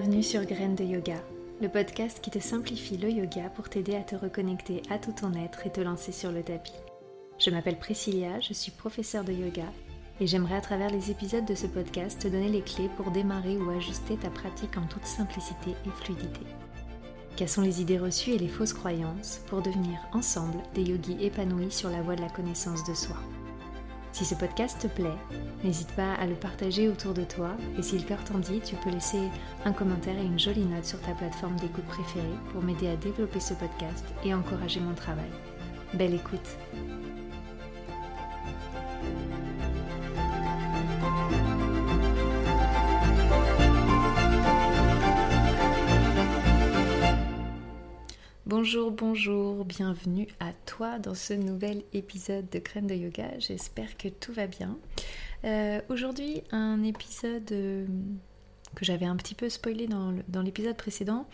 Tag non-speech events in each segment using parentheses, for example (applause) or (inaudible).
Bienvenue sur Graines de Yoga, le podcast qui te simplifie le yoga pour t'aider à te reconnecter à tout ton être et te lancer sur le tapis. Je m'appelle Priscilla, je suis professeure de yoga et j'aimerais à travers les épisodes de ce podcast te donner les clés pour démarrer ou ajuster ta pratique en toute simplicité et fluidité. Sont les idées reçues et les fausses croyances pour devenir ensemble des yogis épanouis sur la voie de la connaissance de soi? Si ce podcast te plaît, n'hésite pas à le partager autour de toi et si le cœur dit, tu peux laisser un commentaire et une jolie note sur ta plateforme d'écoute préférée pour m'aider à développer ce podcast et encourager mon travail. Belle écoute Bonjour, bonjour, bienvenue à dans ce nouvel épisode de Crème de Yoga. J'espère que tout va bien. Euh, aujourd'hui, un épisode euh, que j'avais un petit peu spoilé dans l'épisode précédent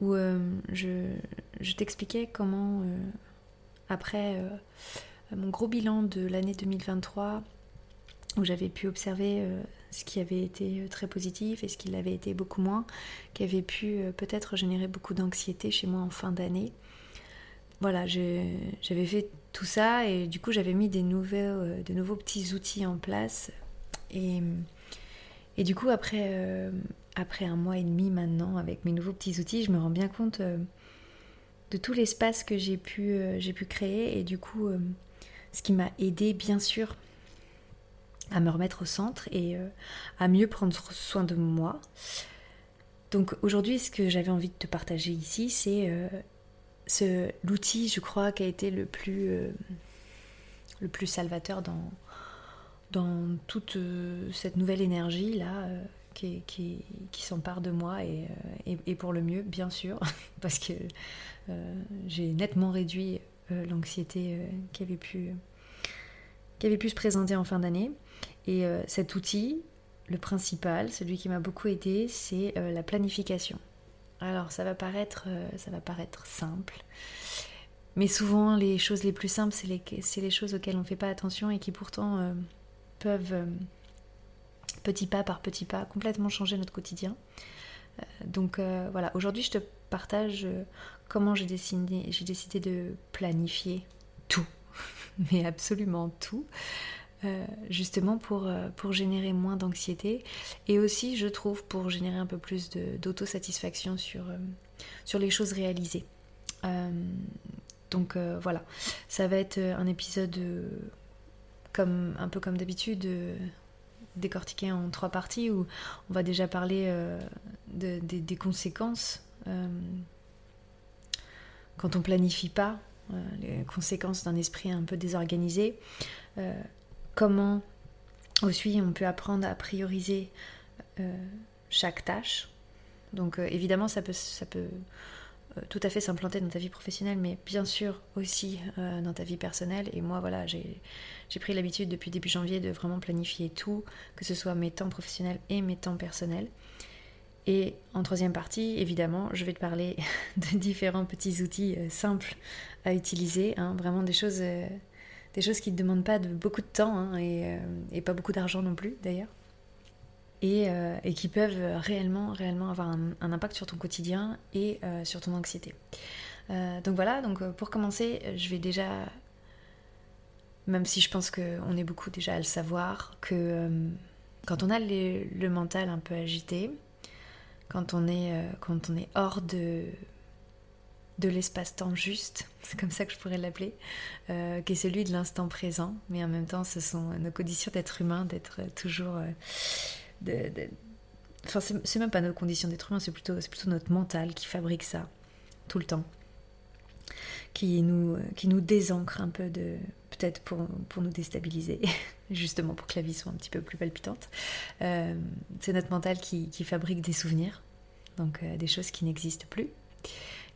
où euh, je, t'expliquais comment, après mon gros bilan de l'année 2023, où j'avais pu observer ce qui avait été très positif et ce qui l'avait été beaucoup moins, qui avait pu peut-être générer beaucoup d'anxiété chez moi en fin d'année. Voilà, j'avais fait tout ça et du coup j'avais mis des, nouveaux, euh, de nouveaux petits outils en place. Et, du coup après, après un mois et demi maintenant avec mes nouveaux petits outils, je me rends bien compte de tout l'espace que j'ai pu, j'ai pu créer et du coup ce qui m'a aidé bien sûr à me remettre au centre et euh, à mieux prendre soin de moi. Donc aujourd'hui, ce que j'avais envie de te partager ici, c'est euh, l'outil, je crois, qui a été le plus, euh, le plus salvateur dans, toute cette nouvelle énergie là qui, qui, s'empare de moi et, pour le mieux, bien sûr, (laughs) parce que j'ai nettement réduit l'anxiété qui avait pu qui avait pu se présenter en fin d'année. Et euh, cet outil, le principal, celui qui m'a beaucoup aidé, c'est euh, la planification. Alors ça va paraître, euh, ça va paraître simple, mais souvent les choses les plus simples, c'est les, choses auxquelles on ne fait pas attention et qui pourtant peuvent, petit pas par petit pas, complètement changer notre quotidien. donc voilà, aujourd'hui je te partage comment j'ai décidé de planifier tout, (laughs) mais absolument tout. Euh, justement pour, euh, pour générer moins d'anxiété et aussi je trouve pour générer un peu plus d'autosatisfaction sur, euh, sur les choses réalisées. donc voilà, ça va être un épisode comme, un peu comme d'habitude décortiqué en trois parties où on va déjà parler des conséquences quand on planifie pas, les conséquences d'un esprit un peu désorganisé comment aussi on peut apprendre à prioriser euh, chaque tâche. Donc euh, évidemment, ça peut, euh, tout à fait s'implanter dans ta vie professionnelle, mais bien sûr aussi dans ta vie personnelle. Et moi, voilà, j'ai pris l'habitude depuis début janvier de vraiment planifier tout, que ce soit mes temps professionnels et mes temps personnels. Et en troisième partie, évidemment, je vais te parler (laughs) de différents petits outils simples à utiliser, hein, vraiment des choses des choses qui ne demandent pas de, beaucoup de temps hein, euh, et, pas beaucoup d'argent non plus d'ailleurs. Et, euh, qui peuvent réellement, réellement avoir un, impact sur ton quotidien et euh, sur ton anxiété. donc voilà, donc pour commencer, je vais déjà, même si je pense qu'on est beaucoup déjà à le savoir, que quand on a le, mental un peu agité, quand on est, quand on est hors de, de l'espace-temps juste, c'est comme ça que je pourrais l'appeler, euh, qui est celui de l'instant présent, mais en même temps ce sont nos conditions d'être humain, d'être toujours... Euh, enfin c'est même pas nos conditions d'être humain, c'est plutôt, plutôt notre mental qui fabrique ça tout le temps, qui nous, qui nous désancre un peu de... peut-être pour, pour nous déstabiliser, (laughs) justement pour que la vie soit un petit peu plus palpitante. Euh, c'est notre mental qui, qui, fabrique des souvenirs, donc des choses qui n'existent plus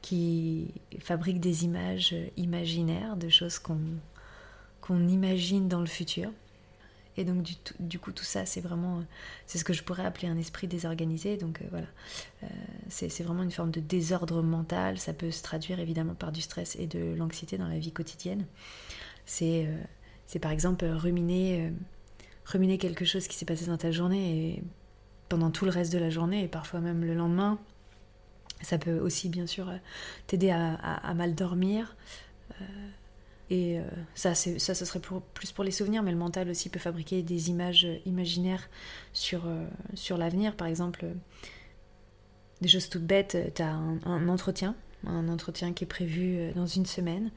qui fabrique des images imaginaires de choses qu'on imagine dans le futur. Et donc du, du coup tout ça c'est vraiment c'est ce que je pourrais appeler un esprit désorganisé. Donc euh, voilà, euh, c'est vraiment une forme de désordre mental. Ça peut se traduire évidemment par du stress et de l'anxiété dans la vie quotidienne. C'est euh, c'est par exemple ruminer ruminer quelque chose qui s'est passé dans ta journée et pendant tout le reste de la journée et parfois même le lendemain. Ça peut aussi bien sûr t'aider à, mal dormir. Et ça, ça, ce serait plus pour les souvenirs, mais le mental aussi peut fabriquer des images imaginaires sur, sur l'avenir. Par exemple, des choses toutes bêtes, tu as un, entretien, un entretien qui est prévu euh, dans une semaine,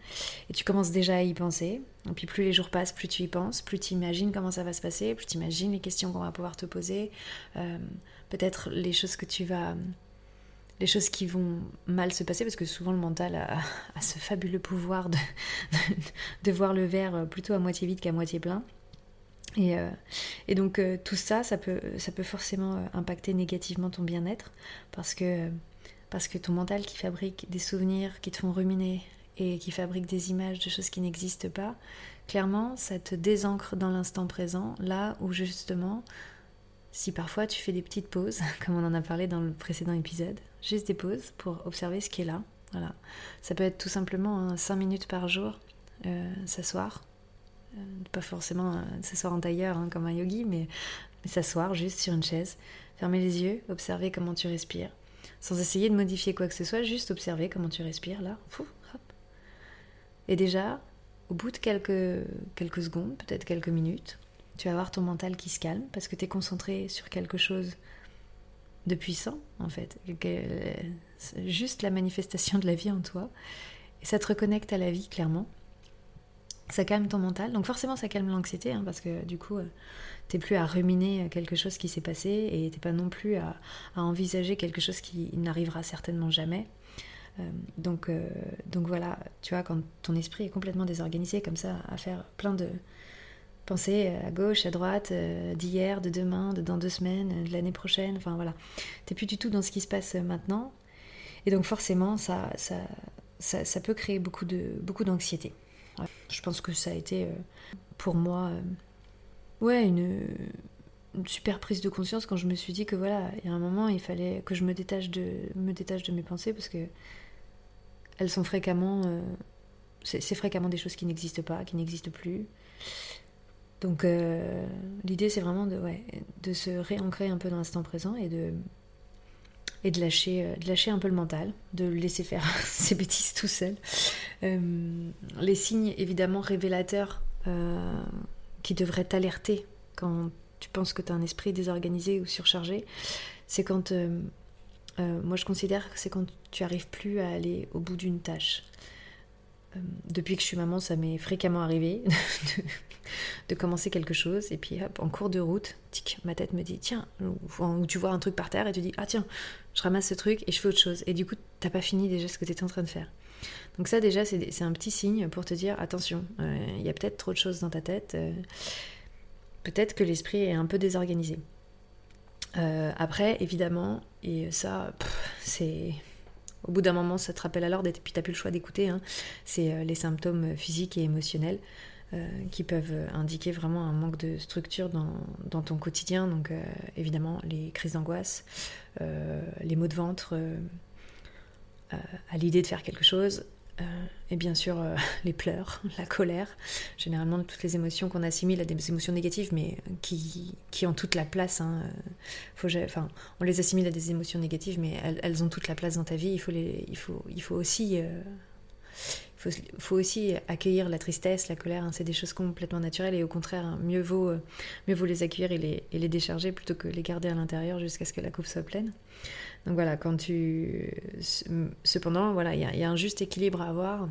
et tu commences déjà à y penser. Et puis plus les jours passent, plus tu y penses, plus tu imagines comment ça va se passer, plus tu imagines les questions qu'on va pouvoir te poser, euh, peut-être les choses que tu vas... les choses qui vont mal se passer, parce que souvent le mental a, ce fabuleux pouvoir de, de voir le verre plutôt à moitié vide qu'à moitié plein. Et, euh, et, donc euh, tout ça, ça peut, ça peut forcément euh, impacter négativement ton bien-être parce que, parce que ton mental qui fabrique des souvenirs qui te font ruminer et qui fabrique des images de choses qui n'existent pas, clairement, ça te désancre dans l'instant présent, là où justement, si parfois tu fais des petites pauses, (laughs) comme on en a parlé dans le précédent épisode, juste des pauses pour observer ce qui est là. Voilà. Ça peut être tout simplement 5 minutes par jour, s'asseoir, euh, pas forcément euh, s'asseoir en tailleur hein, comme un yogi, mais, s'asseoir juste sur une chaise, fermer les yeux, observer comment tu respires, sans essayer de modifier quoi que ce soit, juste observer comment tu respires là. Et déjà, au bout de quelques, quelques secondes, peut-être quelques minutes, tu vas voir ton mental qui se calme parce que tu es concentré sur quelque chose de puissant en fait, juste la manifestation de la vie en toi. Et ça te reconnecte à la vie clairement ça calme ton mental. Donc forcément, ça calme l'anxiété, hein, parce que du coup, euh, t'es plus à ruminer quelque chose qui s'est passé et t'es pas non plus à, envisager quelque chose qui n'arrivera certainement jamais. Euh, donc, euh, donc voilà, tu vois, quand ton esprit est complètement désorganisé comme ça, à faire plein de pensées à gauche, à droite, d'hier, de demain, de dans deux semaines, de l'année prochaine, enfin voilà, t'es plus du tout dans ce qui se passe maintenant. Et donc forcément, ça, ça, ça, peut créer beaucoup de beaucoup d'anxiété. Je pense que ça a été euh, pour moi euh, ouais, une, super prise de conscience quand je me suis dit que voilà, il y a un moment, il fallait que je me détache de, me détache de mes pensées parce que elles sont fréquemment. Euh, c'est fréquemment des choses qui n'existent pas, qui n'existent plus. Donc l'idée, c'est vraiment de, ouais, de se réancrer un peu dans l'instant présent et de et de lâcher, euh, de lâcher un peu le mental, de laisser faire (laughs) ses bêtises tout seul. Euh, les signes évidemment révélateurs euh, qui devraient t'alerter quand tu penses que tu as un esprit désorganisé ou surchargé, c'est quand, moi je considère que c'est quand tu arrives plus à aller au bout d'une tâche. depuis que je suis maman, ça m'est fréquemment arrivé (laughs) de commencer quelque chose et puis hop, en cours de route, tic, ma tête me dit tiens, ou, tu vois un truc par terre et tu dis ah tiens, je ramasse ce truc et je fais autre chose. Et du coup, t'as pas fini déjà ce que tu étais en train de faire. Donc ça déjà, c'est un petit signe pour te dire attention, euh, il y a peut-être trop de choses dans ta tête, euh, peut-être que l'esprit est un peu désorganisé. Euh, après, évidemment, et ça, c'est au bout d'un moment, ça te rappelle l'ordre et puis t'as plus le choix d'écouter. Hein. C'est les symptômes physiques et émotionnels. Euh, qui peuvent indiquer vraiment un manque de structure dans, ton quotidien. Donc euh, évidemment les crises d'angoisse, euh, les maux de ventre à l'idée de faire quelque chose, et bien sûr (laughs) les pleurs, (laughs) la colère, généralement toutes les émotions qu'on assimile à des émotions négatives, mais qui, qui ont toute la place. Hein, faut, enfin, on les assimile à des émotions négatives, mais elles, elles, ont toute la place dans ta vie. Il faut, les, il faut, il faut aussi il faut, aussi accueillir la tristesse, la colère, hein, c'est des choses complètement naturelles et au contraire, hein, mieux, vaut, euh, mieux vaut les accueillir et les, et les décharger plutôt que les garder à l'intérieur jusqu'à ce que la coupe soit pleine. Donc voilà, quand tu. Cependant, voilà, il y, a un juste équilibre à avoir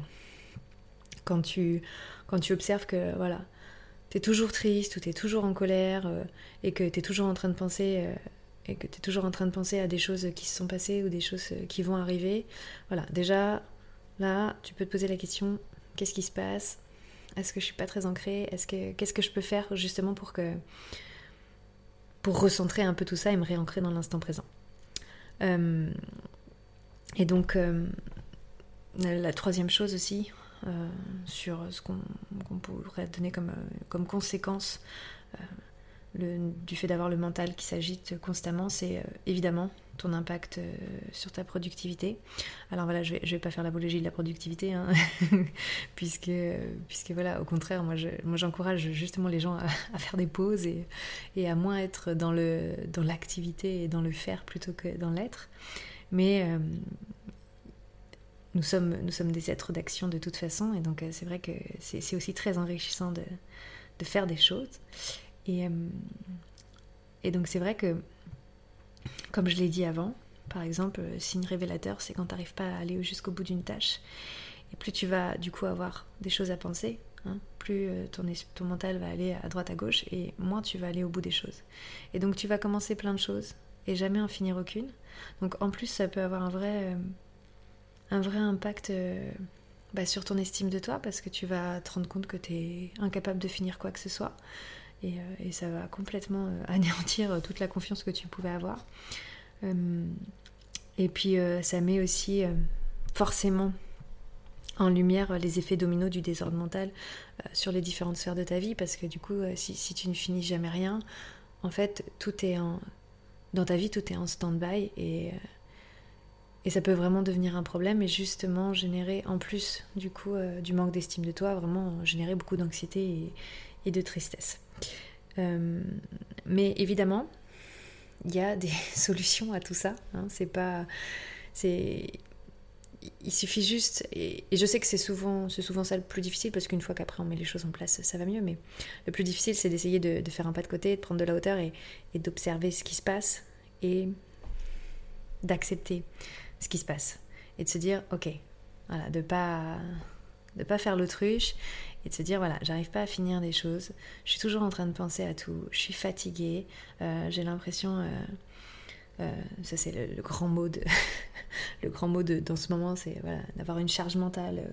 quand tu, quand tu observes que voilà, tu es toujours triste ou tu es toujours en colère euh, et que tu es toujours en train de penser. Euh, et que tu es toujours en train de penser à des choses qui se sont passées ou des choses qui vont arriver. Voilà, déjà, Là, tu peux te poser la question qu'est-ce qui se passe? Est-ce que je suis pas très ancrée? Est-ce que qu'est-ce que je peux faire justement pour que pour recentrer un peu tout ça et me réancrer dans l'instant présent? Euh, Et donc euh, la troisième chose aussi euh, sur ce qu'on pourrait donner comme, comme conséquence du fait d'avoir le mental qui s'agite constamment, c'est euh, évidemment ton impact euh, sur ta productivité. Alors voilà, je vais, vais pas faire l'apologie de la productivité, hein, (laughs) puisque, puisque voilà, au contraire, moi, j'encourage justement les gens à, faire des pauses et, à moins être dans, le, dans l'activité et dans le faire plutôt que dans l'être. Mais euh, nous, sommes, nous sommes des êtres d'action de toute façon, et donc c'est vrai que c'est, aussi très enrichissant de, de faire des choses. Et, euh, et donc c'est vrai que, comme je l'ai dit avant, par exemple, euh, signe révélateur, c'est quand tu n'arrives pas à aller jusqu'au bout d'une tâche. Et plus tu vas du coup avoir des choses à penser, hein, plus euh, ton, ton mental va aller à droite à gauche, et moins tu vas aller au bout des choses. Et donc tu vas commencer plein de choses, et jamais en finir aucune. Donc en plus, ça peut avoir un vrai, un vrai impact bah, sur ton estime de toi, parce que tu vas te rendre compte que tu es incapable de finir quoi que ce soit. Euh, et, ça va complètement euh, (laughs) anéantir euh, toute la confiance que tu pouvais avoir. et puis ça met aussi forcément en lumière les effets dominos du désordre mental sur les différentes sphères de ta vie. Parce que du coup si, tu ne finis jamais rien en fait tout est dans ta vie tout est en stand-by. Et, et ça peut vraiment devenir un problème et justement générer en plus du coup du manque d'estime de toi vraiment générer beaucoup d'anxiété et de tristesse euh, mais évidemment, il y a des (laughs) solutions à tout ça. Hein. c'est pas, c'est, il suffit juste, et, je sais que c'est souvent, c'est souvent ça le plus difficile parce qu'une fois qu'après on met les choses en place, ça va mieux. Mais le plus difficile, c'est d'essayer de, faire un pas de côté, de prendre de la hauteur et, d'observer ce qui se passe et d'accepter ce qui se passe et de se dire, ok, voilà, de pas de pas faire l'autruche et de se dire voilà, j'arrive pas à finir des choses, je suis toujours en train de penser à tout, je suis fatiguée, euh, j'ai l'impression, euh, euh, ça c'est le, grand mot de, (laughs) le grand mot de, dans ce moment, c'est voilà, d'avoir une charge mentale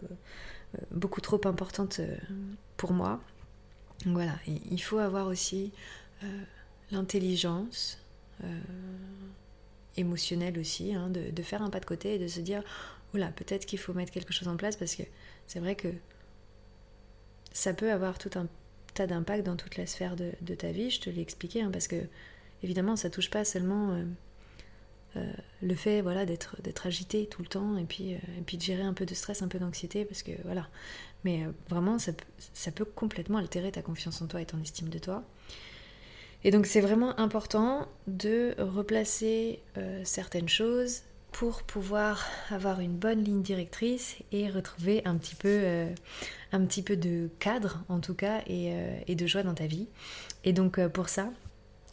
beaucoup trop importante pour moi. Donc voilà, il faut avoir aussi l'intelligence émotionnelle aussi, hein, de, de, faire un pas de côté et de se dire, oula, peut-être qu'il faut mettre quelque chose en place parce que c'est vrai que ça peut avoir tout un tas d'impacts dans toute la sphère de, ta vie, je te l'ai expliqué, hein, parce que évidemment ça touche pas seulement euh, euh, le fait voilà, d'être, agité tout le temps et puis, euh, et puis de gérer un peu de stress, un peu d'anxiété, parce que voilà. Mais vraiment ça, ça peut complètement altérer ta confiance en toi et ton estime de toi. Et donc c'est vraiment important de replacer certaines choses pour pouvoir avoir une bonne ligne directrice et retrouver un petit peu, euh, de cadre en tout cas et, euh, et de joie dans ta vie. Et donc euh, pour ça,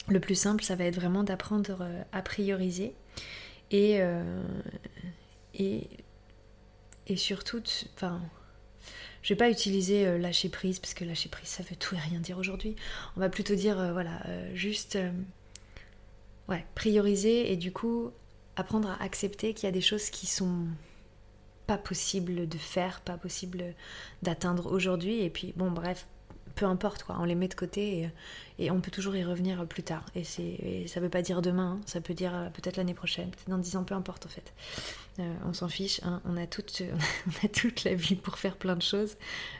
le plus simple, ça va être vraiment d'apprendre à prioriser et, et, et surtout, enfin, je vais pas utiliser lâcher prise parce que lâcher prise ça veut tout et rien dire aujourd'hui. On va plutôt dire voilà, juste ouais, prioriser et du coup apprendre à accepter qu'il y a des choses qui sont pas possibles de faire, pas possibles d'atteindre aujourd'hui. Et puis, bon, bref, peu importe, quoi, on les met de côté et, on peut toujours y revenir plus tard. Et, c'est, ça veut pas dire demain, hein. ça peut dire euh, peut-être l'année prochaine, peut-être dans dix ans, peu importe en fait. Euh, on s'en fiche, hein. on, a toute, (laughs) on a toute la vie pour faire plein de choses.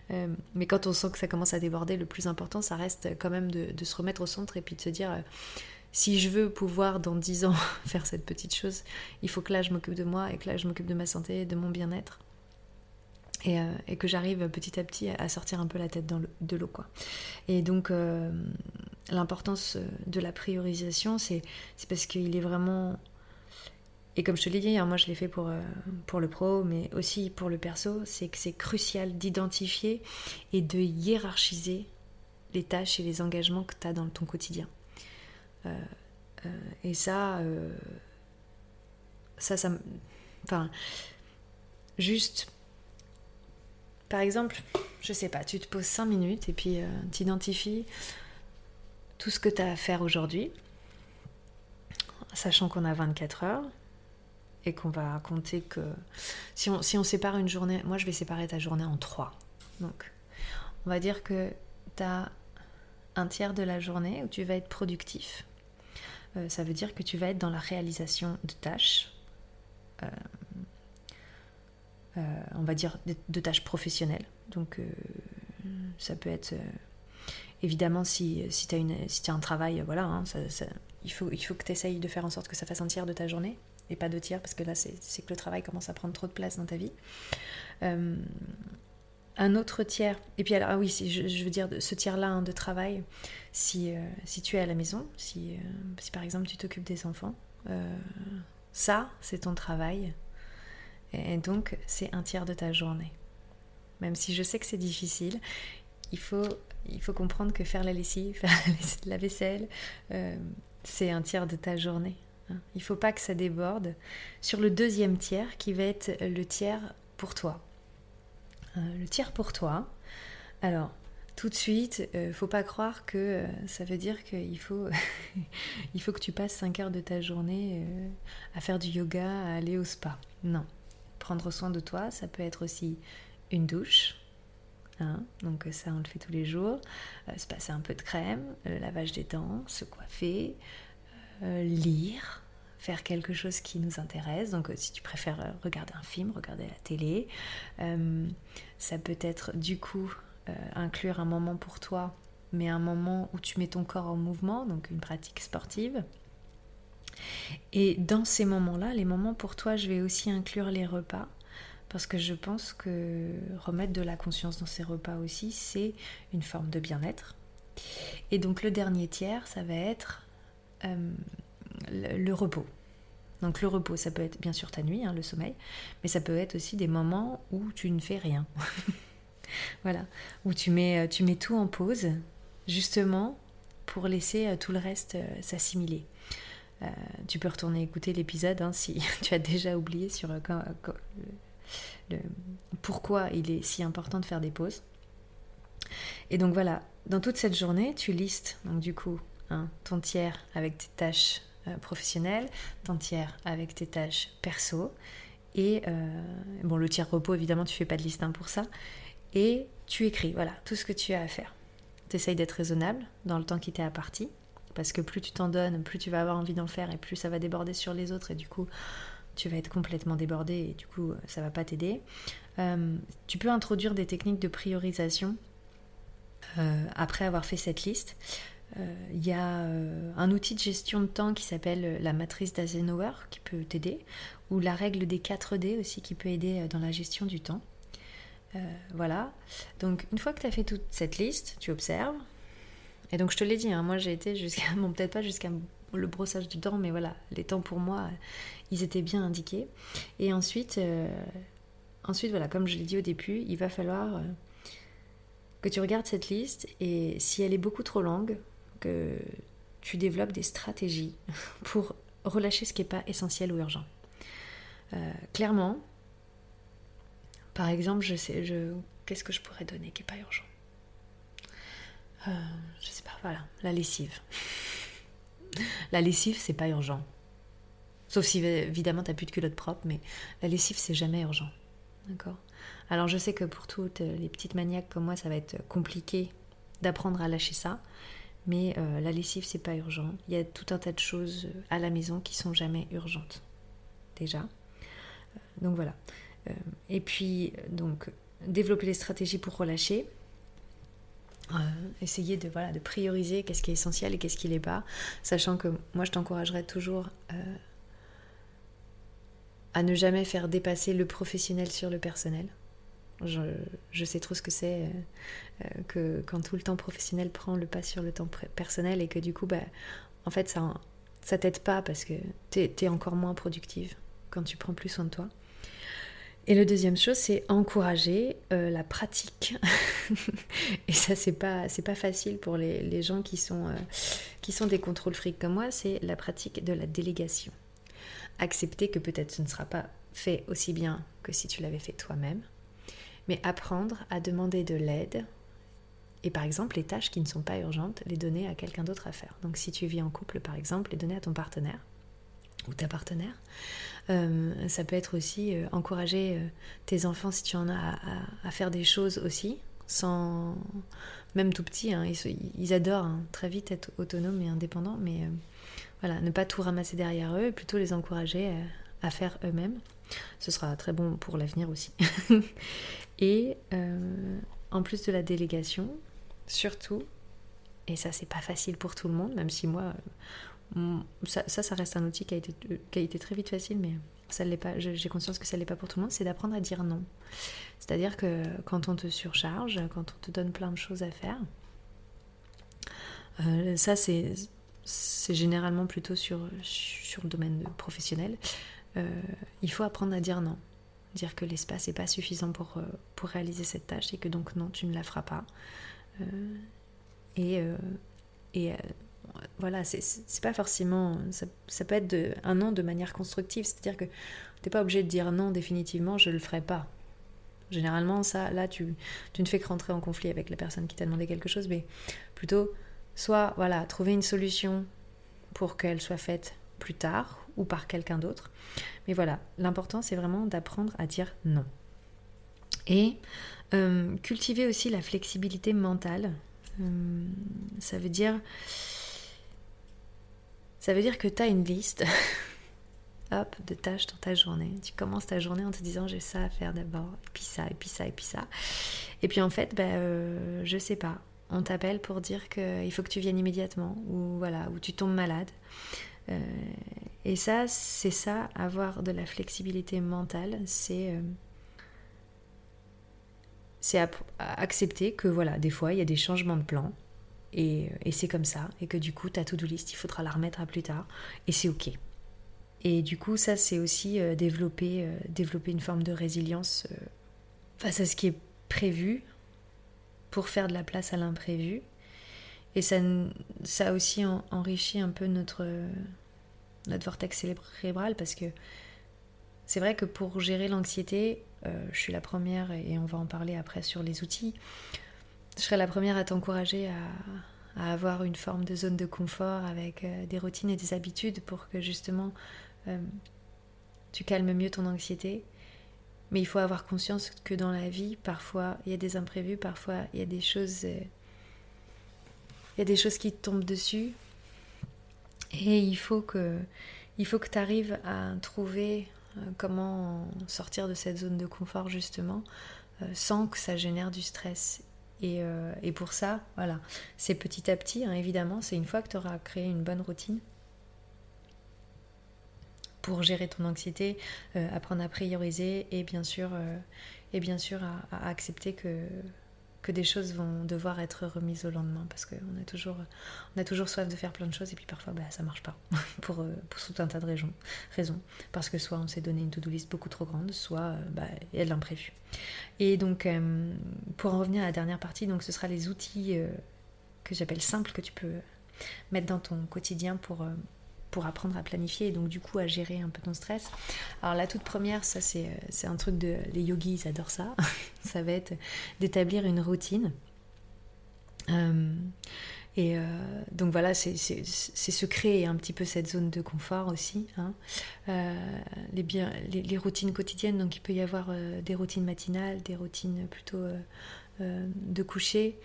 Euh, mais quand on sent que ça commence à déborder, le plus important, ça reste quand même de se remettre au centre et puis de se dire si je veux pouvoir dans 10 ans (laughs) faire cette petite chose, il faut que là je m'occupe de moi et que là je m'occupe de ma santé, de mon bien-être. Et, euh, que j'arrive petit à petit à sortir un peu la tête de l'eau. Et donc euh, l'importance de la priorisation, c'est parce qu'il est vraiment... Et comme je te l'ai dit, hein, moi je l'ai fait pour, euh, pour le pro, mais aussi pour le perso, c'est que c'est crucial d'identifier et de hiérarchiser les tâches et les engagements que tu as dans ton quotidien. Euh, euh, et ça, euh, ça, ça, enfin, juste, par exemple, je sais pas, tu te poses 5 minutes et puis tu identifies tout ce que tu as à faire aujourd'hui, sachant qu'on a 24 heures et qu'on va compter que si on, si on sépare une journée, moi je vais séparer ta journée en 3. Donc, on va dire que tu as un tiers de la journée où tu vas être productif. Euh, ça veut dire que tu vas être dans la réalisation de tâches, euh, euh, on va dire de, tâches professionnelles. Donc ça peut être... évidemment, si, si tu as, un travail, voilà, hein, faut, il faut que tu essayes de faire en sorte que ça fasse un tiers de ta journée et pas deux tiers, parce que là, c'est que le travail commence à prendre trop de place dans ta vie. Euh, un autre tiers, et puis alors, ah oui, je, veux dire, ce tiers-là hein, de travail, si, euh, si tu es à la maison, si, euh, si par exemple tu t'occupes des enfants, ça, c'est ton travail. Et donc, c'est un tiers de ta journée. Même si je sais que c'est difficile, il faut, il faut comprendre que faire la lessive, (laughs) faire la vaisselle, c'est un tiers de ta journée. Hein. Il ne faut pas que ça déborde sur le deuxième tiers qui va être le tiers pour toi. Euh, le tiers pour toi. Alors, tout de suite, euh, faut pas croire que euh, ça veut dire qu'il faut, (laughs) il faut que tu passes 5 heures de ta journée à faire du yoga, à aller au spa. Non. Prendre soin de toi, ça peut être aussi une douche. Hein. donc ça, on le fait tous les jours. se passer un peu de crème, le lavage des dents, se coiffer, euh, lire, faire quelque chose qui nous intéresse. Donc, euh, si tu préfères euh, regarder un film, regarder la télé, ça peut être du coup inclure un moment pour toi, mais un moment où tu mets ton corps en mouvement, donc une pratique sportive. Et dans ces moments-là, les moments pour toi, je vais aussi inclure les repas. Parce que je pense que remettre de la conscience dans ces repas aussi, c'est une forme de bien-être. Et donc le dernier tiers, ça va être euh, le, repos. Donc le repos, ça peut être bien sûr ta nuit, hein, le sommeil, mais ça peut être aussi des moments où tu ne fais rien. (laughs) voilà, où tu mets, euh, tu mets tout en pause, justement pour laisser euh, tout le reste s'assimiler. tu peux retourner écouter l'épisode hein, si (laughs) tu as déjà oublié sur pourquoi il est si important de faire des pauses. Et donc voilà, dans toute cette journée, tu listes donc du coup Hein, ton tiers avec tes tâches euh, professionnelles, ton tiers avec tes tâches perso. Et euh, bon, le tiers repos, évidemment, tu fais pas de liste hein, pour ça. Et tu écris, voilà, tout ce que tu as à faire. Tu essayes d'être raisonnable dans le temps qui t'est imparti. Parce que plus tu t'en donnes, plus tu vas avoir envie d'en faire et plus ça va déborder sur les autres. Et du coup, tu vas être complètement débordé et du coup, ça va pas t'aider. Euh, tu peux introduire des techniques de priorisation après avoir fait cette liste. Euh, il y a euh, un outil de gestion de temps qui s'appelle euh, la matrice d'Eisenhower qui peut t'aider, ou la règle des 4D aussi qui peut aider dans la gestion du temps. voilà. Donc une fois que tu as fait toute cette liste, tu observes. Et donc je te l'ai dit, hein, moi j'ai été jusqu'à, (laughs) bon peut-être pas jusqu'à le brossage du temps, mais voilà, les temps pour moi, ils étaient bien indiqués. Et ensuite, ensuite voilà, comme je l'ai dit au début, il va falloir que tu regardes cette liste et si elle est beaucoup trop longue, que tu développes des stratégies (laughs) pour relâcher ce qui n'est pas essentiel ou urgent. Euh, clairement, par exemple, je sais, je, qu'est-ce que je pourrais donner qui n'est pas urgent? Euh, Je sais pas, voilà, la lessive. (laughs) la lessive, c'est pas urgent. Sauf si évidemment tu n'as plus de culotte propre, mais la lessive, c'est jamais urgent. D'accord? Alors je sais que pour toutes les petites maniaques comme moi, ça va être compliqué d'apprendre à lâcher ça. Mais euh, la lessive, c'est pas urgent. Il y a tout un tas de choses euh, à la maison qui sont jamais urgentes. Déjà. Euh, donc voilà. et puis, donc, développer les stratégies pour relâcher. essayer de, prioriser qu'est-ce qui est essentiel et qu'est-ce qui l'est pas. Sachant que moi, je t'encouragerais toujours à ne jamais faire dépasser le professionnel sur le personnel. Je, sais trop ce que c'est euh, euh, que quand tout le temps professionnel prend le pas sur le temps personnel et que du coup, bah, en fait, ça, ça t'aide pas parce que t'es es encore moins productive quand tu prends plus soin de toi. Et le deuxième chose, c'est encourager euh, la pratique. (laughs) et ça, c'est pas, pas facile pour les, gens qui sont, qui sont des contrôles frics comme moi, c'est la pratique de la délégation. Accepter que peut-être ce ne sera pas fait aussi bien que si tu l'avais fait toi-même mais apprendre à demander de l'aide et par exemple les tâches qui ne sont pas urgentes, les donner à quelqu'un d'autre à faire. Donc si tu vis en couple par exemple, les donner à ton partenaire ou ta partenaire. Euh, ça peut être aussi euh, encourager euh, tes enfants si tu en as à, faire des choses aussi, même tout petit, hein, ils, adorent hein, très vite être autonomes et indépendants, mais voilà, ne pas tout ramasser derrière eux, plutôt les encourager à faire eux-mêmes. Ce sera très bon pour l'avenir aussi. (laughs) Et euh, en plus de la délégation, surtout, Et ça, c'est pas facile pour tout le monde, même si moi, ça, ça, reste un outil qui a été, qui a été très vite facile, mais ça l'est pas. J'ai conscience que ça l'est pas pour tout le monde. C'est d'apprendre à dire non. C'est-à-dire que quand on te surcharge, quand on te donne plein de choses à faire, euh, ça c'est c'est généralement plutôt sur, sur le domaine professionnel. Euh, il faut apprendre à dire non. Dire que l'espace n'est pas suffisant pour, euh, pour réaliser cette tâche et que donc non, tu ne la feras pas. et, et voilà, c'est pas forcément. Ça, peut être un non de manière constructive, c'est-à-dire que tu n'es pas obligé de dire non définitivement, je le ferai pas. Généralement, ça, là, tu, tu ne fais que rentrer en conflit avec la personne qui t'a demandé quelque chose, mais plutôt, soit, voilà, trouver une solution pour qu'elle soit faite plus tard ou par quelqu'un d'autre. Mais voilà, l'important, c'est vraiment d'apprendre à dire non. Et euh, cultiver aussi la flexibilité mentale. Euh, ça veut dire ça veut dire que tu as une liste (laughs) hop, de tâches dans ta journée. Tu commences ta journée en te disant j'ai ça à faire d'abord, et puis ça, et puis ça, et puis ça. Et puis en fait, ben, euh, je sais pas. On t'appelle pour dire qu'il faut que tu viennes immédiatement, ou voilà, ou tu tombes malade. Euh, et ça, c'est ça, avoir de la flexibilité mentale, c'est euh, c'est accepter que voilà, des fois il y a des changements de plan, et, c'est comme ça, et que du coup, ta to-do list, il faudra la remettre à plus tard, et c'est ok. Et du coup, ça, c'est aussi euh, développer, euh, développer une forme de résilience face à ce qui est prévu pour faire de la place à l'imprévu. Et ça, ça aussi enrichit un peu notre, notre vortex cérébral parce que c'est vrai que pour gérer l'anxiété, je suis la première, et on va en parler après sur les outils, je serais la première à t'encourager à, avoir une forme de zone de confort avec euh, des routines et des habitudes pour que justement euh, tu calmes mieux ton anxiété. Mais il faut avoir conscience que dans la vie, parfois il y a des imprévus, parfois il y a des choses, euh, il y a des choses qui tombent dessus. Et il faut que, tu arrives à trouver comment sortir de cette zone de confort justement sans que ça génère du stress. Euh, et, pour ça, voilà, c'est petit à petit, hein, évidemment, c'est une fois que tu auras créé une bonne routine pour gérer ton anxiété, euh, apprendre à prioriser euh, et bien sûr à accepter que, que des choses vont devoir être remises au lendemain parce qu'on a toujours, on a toujours soif de faire plein de choses et puis parfois bah, ça marche pas (laughs) pour, euh, pour tout un tas de raisons, raisons. Parce que soit on s'est donné une to-do list beaucoup trop grande, soit euh, bah, il y a de l'imprévu. Et donc euh, pour en revenir à la dernière partie, donc ce sera les outils que j'appelle simples que tu peux mettre dans ton quotidien pour pour apprendre à planifier et donc du coup à gérer un peu ton stress. Alors la toute première, ça c'est, euh, un truc de... Les yogis, ils adorent ça. (laughs) ça va être d'établir une routine. Euh, et euh, donc voilà, c'est, se créer un petit peu cette zone de confort aussi. Hein. les, bien, les, routines quotidiennes, donc il peut y avoir des routines matinales, des routines plutôt de coucher.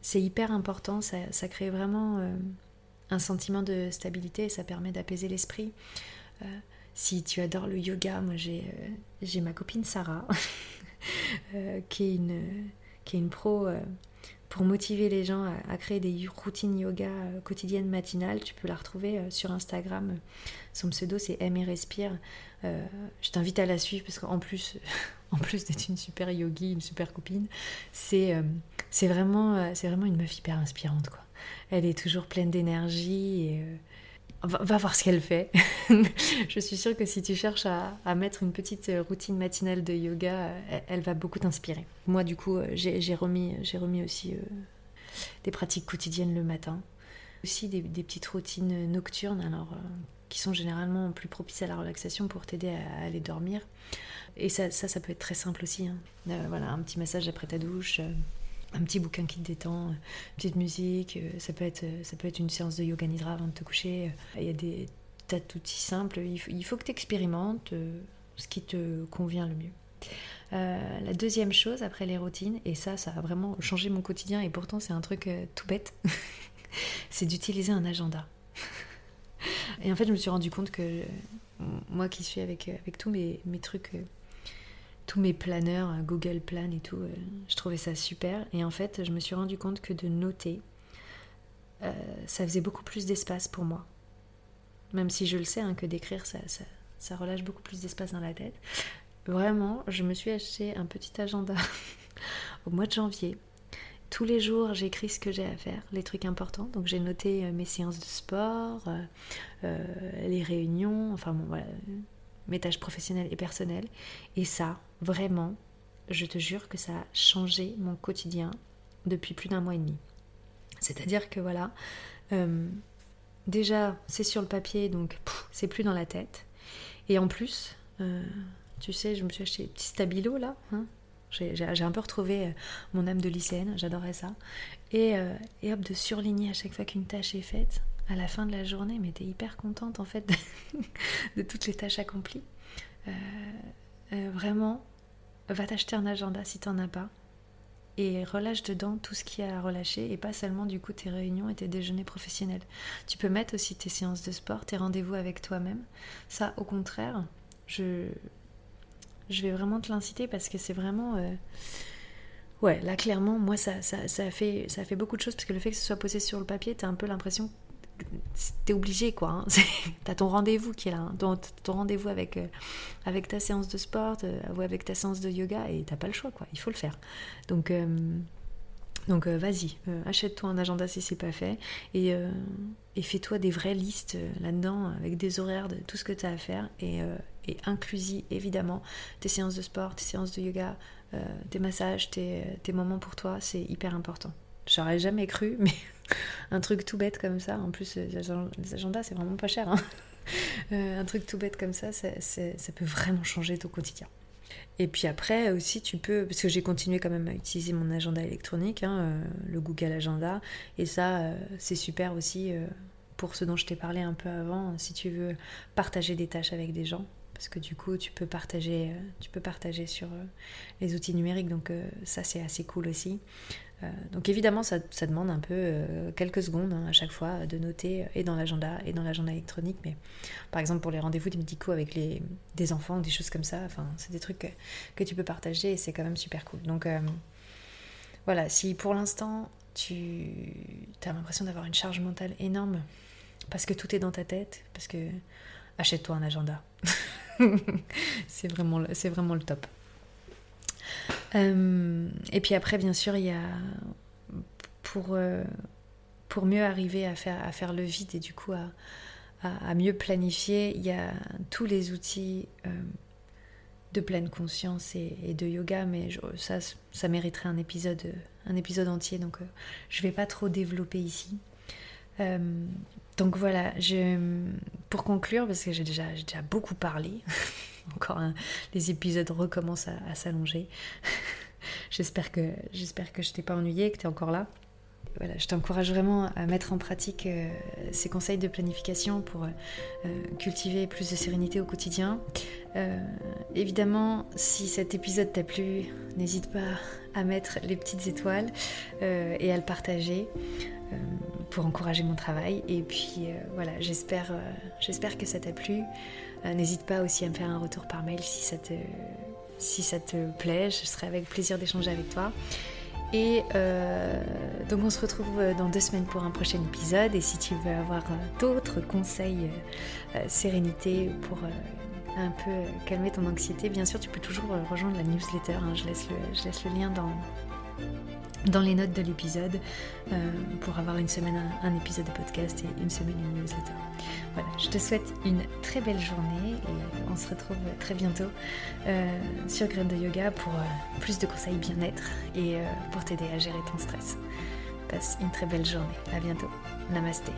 c'est hyper important, ça, ça crée vraiment un sentiment de stabilité ça permet d'apaiser l'esprit. Euh, si tu adores le yoga, moi j'ai euh, ma copine Sarah, (laughs) euh, qui, est une, qui est une pro pour motiver les gens à, créer des routines yoga quotidiennes matinales. Tu peux la retrouver sur Instagram. Son pseudo c'est M et Respire. je t'invite à la suivre parce qu'en plus, (laughs) en plus d'être une super yogi, une super copine, c'est c'est vraiment, vraiment une meuf hyper inspirante quoi elle est toujours pleine d'énergie euh, va, voir ce qu'elle fait. (laughs) je suis sûre que si tu cherches à, mettre une petite routine matinale de yoga, elle, va beaucoup t'inspirer. Moi, du coup, euh, j'ai remis, remis aussi euh, des pratiques quotidiennes le matin. Aussi des, petites routines nocturnes, alors qui sont généralement plus propices à la relaxation pour t'aider à, aller dormir. Et ça, ça, peut être très simple aussi. Hein. voilà, un petit massage après ta douche un petit bouquin qui te détend, une petite musique, euh, ça peut être, ça peut être une séance de yoga nidra avant de te coucher. Euh, il y a des tas d'outils simples. Il faut, que tu expérimentes euh, ce qui te convient le mieux. la deuxième chose après les routines, et ça, ça a vraiment changé mon quotidien, et pourtant c'est un truc tout bête, (laughs) c'est d'utiliser un agenda. (laughs) et en fait, je me suis rendu compte que moi qui suis avec, avec tous mes, mes trucs tous mes planeurs, euh, Google Plan et tout, euh, je trouvais ça super. Et en fait, je me suis rendu compte que de noter ça faisait beaucoup plus d'espace pour moi. Même si je le sais hein, que d'écrire, ça, ça, relâche beaucoup plus d'espace dans la tête. Vraiment, je me suis acheté un petit agenda (laughs) au mois de janvier. Tous les jours, j'écris ce que j'ai à faire, les trucs importants. Donc j'ai noté mes séances de sport, les réunions, enfin mes tâches professionnelles et personnelles. Et ça, vraiment, je te jure que ça a changé mon quotidien depuis plus d'un mois et demi. C'est-à-dire que voilà, euh, déjà c'est sur le papier, donc c'est plus dans la tête. Et en plus, euh, tu sais, je me suis acheté un petit stabilo là. Hein. j'ai un peu retrouvé euh, mon âme de lycéenne, j'adorais ça. Et, et hop, de surligner à chaque fois qu'une tâche est faite, à la fin de la journée, mais t'es hyper contente en fait (laughs) de, toutes les tâches accomplies. Vraiment, va t'acheter un agenda si t'en as pas et relâche dedans tout ce qu'il y a à relâcher et pas seulement du coup tes réunions et tes déjeuners professionnels. Tu peux mettre aussi tes séances de sport, tes rendez-vous avec toi-même. Ça, au contraire, je, je vais vraiment te l'inciter parce que c'est vraiment... Euh, ouais, là clairement, moi ça, ça, ça, fait, ça fait beaucoup de choses parce que le fait que ce soit posé sur le papier, t'as un peu l'impression t'es obligé quoi. Hein. (laughs) T'as ton rendez-vous qui est là, hein. ton, rendez-vous avec, euh, avec ta séance de sport euh, ou avec ta séance de yoga et t'as pas le choix quoi, il faut le faire. Donc, euh, vas-y, achète-toi un agenda si c'est pas fait et, fais-toi des vraies listes là-dedans avec des horaires de tout ce que tu as à faire et, et inclusis évidemment tes séances de sport, tes séances de yoga, tes massages, tes moments pour toi, c'est hyper important. J'aurais jamais cru, (laughs) mais un truc tout bête comme ça, en plus les agendas c'est vraiment pas cher, hein. (laughs) euh, un truc tout bête comme ça, ça, peut vraiment changer ton quotidien. Et puis après aussi tu peux, parce que j'ai continué quand même à utiliser mon agenda électronique, hein, euh, le Google Agenda, et ça euh, c'est super aussi pour ce dont je t'ai parlé un peu avant, si tu veux partager des tâches avec des gens, parce que du coup tu peux partager, tu peux partager sur les outils numériques, donc ça c'est assez cool aussi. Euh, donc évidemment, ça, demande un peu euh, quelques secondes hein, à chaque fois de noter et dans l'agenda et dans l'agenda électronique. Mais par exemple pour les rendez-vous médicaux avec les, des enfants, des choses comme ça, c'est des trucs que, tu peux partager et c'est quand même super cool. Donc euh, voilà, si pour l'instant tu as l'impression d'avoir une charge mentale énorme parce que tout est dans ta tête, parce que achète-toi un agenda. (laughs) c'est vraiment, c'est vraiment le top. Euh, et puis après, bien sûr, il y a pour, euh, pour mieux arriver à faire, à faire le vide et du coup à, à, mieux planifier, il y a tous les outils euh, de pleine conscience et, de yoga, mais ça, ça mériterait un épisode, un épisode entier, donc je ne vais pas trop développer ici. donc voilà, pour conclure, parce que j'ai déjà, déjà beaucoup parlé, (laughs) (laughs) encore les épisodes recommencent à, s'allonger. (laughs) j'espère que j'espère que je t'ai pas ennuyé, que tu es encore là. Voilà, je t'encourage vraiment à mettre en pratique euh, ces conseils de planification pour euh, cultiver plus de sérénité au quotidien. Euh, évidemment, si cet épisode t'a plu, n'hésite pas à mettre les petites étoiles et à le partager pour encourager mon travail. Et puis voilà, j'espère, j'espère que ça t'a plu. Euh, n'hésite pas aussi à me faire un retour par mail si ça te, si ça te plaît. Je serai avec plaisir d'échanger avec toi. Et euh, donc on se retrouve dans deux semaines pour un prochain épisode. Et si tu veux avoir d'autres conseils sérénité pour un peu calmer ton anxiété, bien sûr tu peux toujours rejoindre la newsletter. Hein. Je, laisse le, je laisse le lien dans, dans les notes de l'épisode euh, pour avoir une semaine un, épisode de podcast et une semaine une newsletter. Voilà, je te souhaite une très belle journée et on se retrouve très bientôt euh, sur Graines de Yoga pour euh, plus de conseils bien-être et pour t'aider à gérer ton stress. Passe une très belle journée. À bientôt. Namasté.